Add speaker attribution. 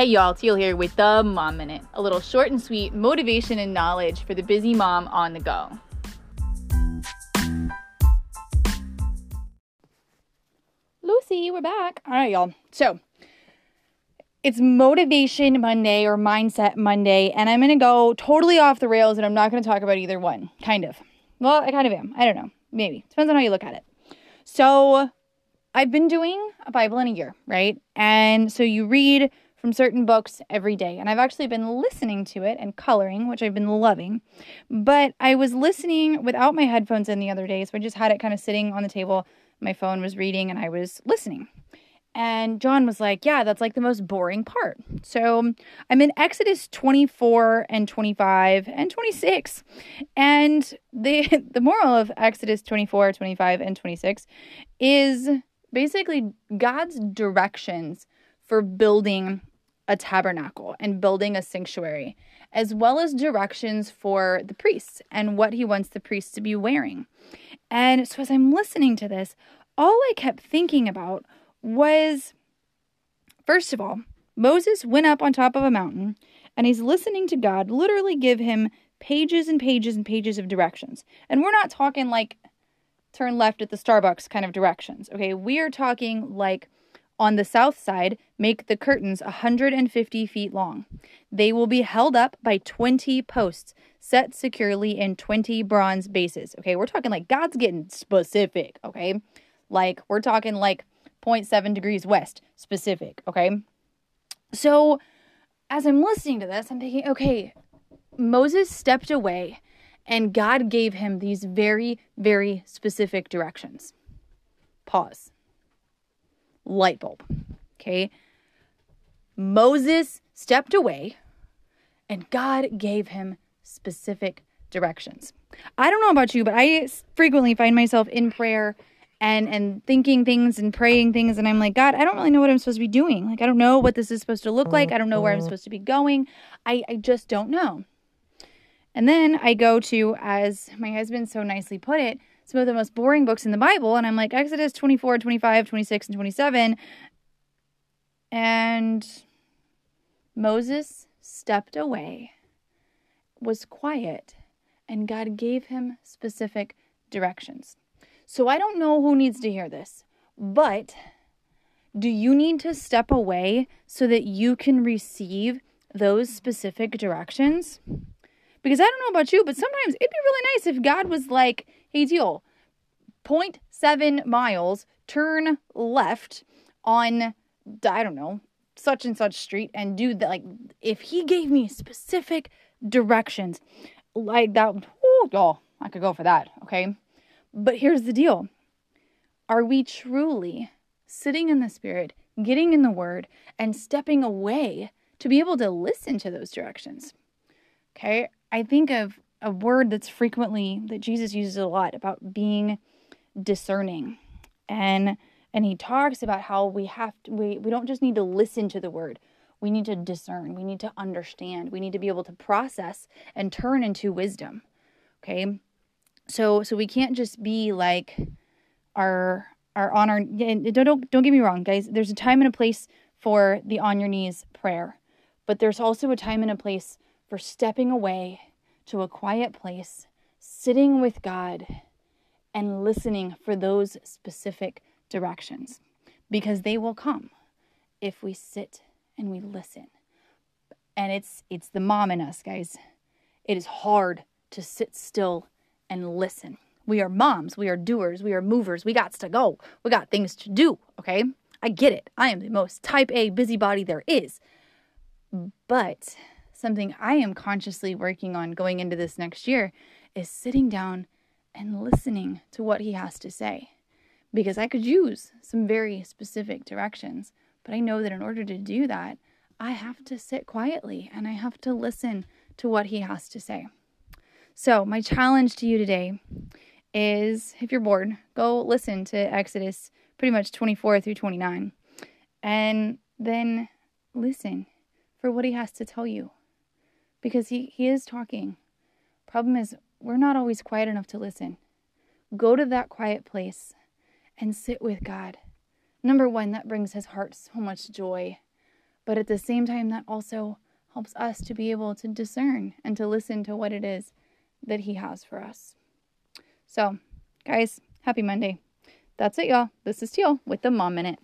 Speaker 1: Hey y'all, Teal here with the Mom Minute, a little short and sweet motivation and knowledge for the busy mom on the go. Lucy, we're back. All right, y'all. So, it's Motivation Monday or Mindset Monday, and I'm going to go totally off the rails and I'm not going to talk about either one. Kind of. Well, I kind of am. I don't know. Maybe. Depends on how you look at it. So, I've been doing a Bible in a year, right? And so you read from certain books every day. And I've actually been listening to it and coloring, which I've been loving. But I was listening without my headphones in the other day. So I just had it kind of sitting on the table. My phone was reading and I was listening. And John was like, Yeah, that's like the most boring part. So I'm in Exodus 24 and 25 and 26. And the, the moral of Exodus 24, 25, and 26 is basically God's directions for building a tabernacle and building a sanctuary, as well as directions for the priests and what he wants the priests to be wearing. And so, as I'm listening to this, all I kept thinking about was first of all, Moses went up on top of a mountain and he's listening to God literally give him pages and pages and pages of directions. And we're not talking like turn left at the Starbucks kind of directions. Okay, we are talking like on the south side, make the curtains 150 feet long. They will be held up by 20 posts set securely in 20 bronze bases. Okay, we're talking like God's getting specific. Okay, like we're talking like 0.7 degrees west specific. Okay, so as I'm listening to this, I'm thinking, okay, Moses stepped away and God gave him these very, very specific directions. Pause. Light bulb. Okay. Moses stepped away and God gave him specific directions. I don't know about you, but I frequently find myself in prayer and and thinking things and praying things and I'm like, God, I don't really know what I'm supposed to be doing. Like I don't know what this is supposed to look like. I don't know where I'm mm-hmm. supposed to be going. I, I just don't know. And then I go to, as my husband so nicely put it, some of the most boring books in the Bible. And I'm like, Exodus 24, 25, 26, and 27. And Moses stepped away, was quiet, and God gave him specific directions. So I don't know who needs to hear this, but do you need to step away so that you can receive those specific directions? Because I don't know about you, but sometimes it'd be really nice if God was like, hey, Teal, 0.7 miles, turn left on, I don't know, such and such street and do that. Like, if he gave me specific directions, like that, oh, y'all, I could go for that, okay? But here's the deal Are we truly sitting in the Spirit, getting in the Word, and stepping away to be able to listen to those directions? Okay, I think of a word that's frequently that Jesus uses a lot about being discerning. And and he talks about how we have to we, we don't just need to listen to the word. We need to discern. We need to understand. We need to be able to process and turn into wisdom. Okay? So so we can't just be like our our on our don't don't, don't get me wrong, guys. There's a time and a place for the on your knees prayer. But there's also a time and a place for stepping away to a quiet place, sitting with God, and listening for those specific directions because they will come if we sit and we listen. And it's it's the mom in us, guys. It is hard to sit still and listen. We are moms, we are doers, we are movers. We got to go. We got things to do, okay? I get it. I am the most type A busybody there is. But something I am consciously working on going into this next year is sitting down and listening to what he has to say. Because I could use some very specific directions, but I know that in order to do that, I have to sit quietly and I have to listen to what he has to say. So, my challenge to you today is if you're bored, go listen to Exodus pretty much 24 through 29 and then listen for what he has to tell you because he, he is talking. Problem is, we're not always quiet enough to listen. Go to that quiet place and sit with God. Number one, that brings his heart so much joy. But at the same time, that also helps us to be able to discern and to listen to what it is that He has for us. So, guys, happy Monday. That's it, y'all. This is Teal with the Mom Minute.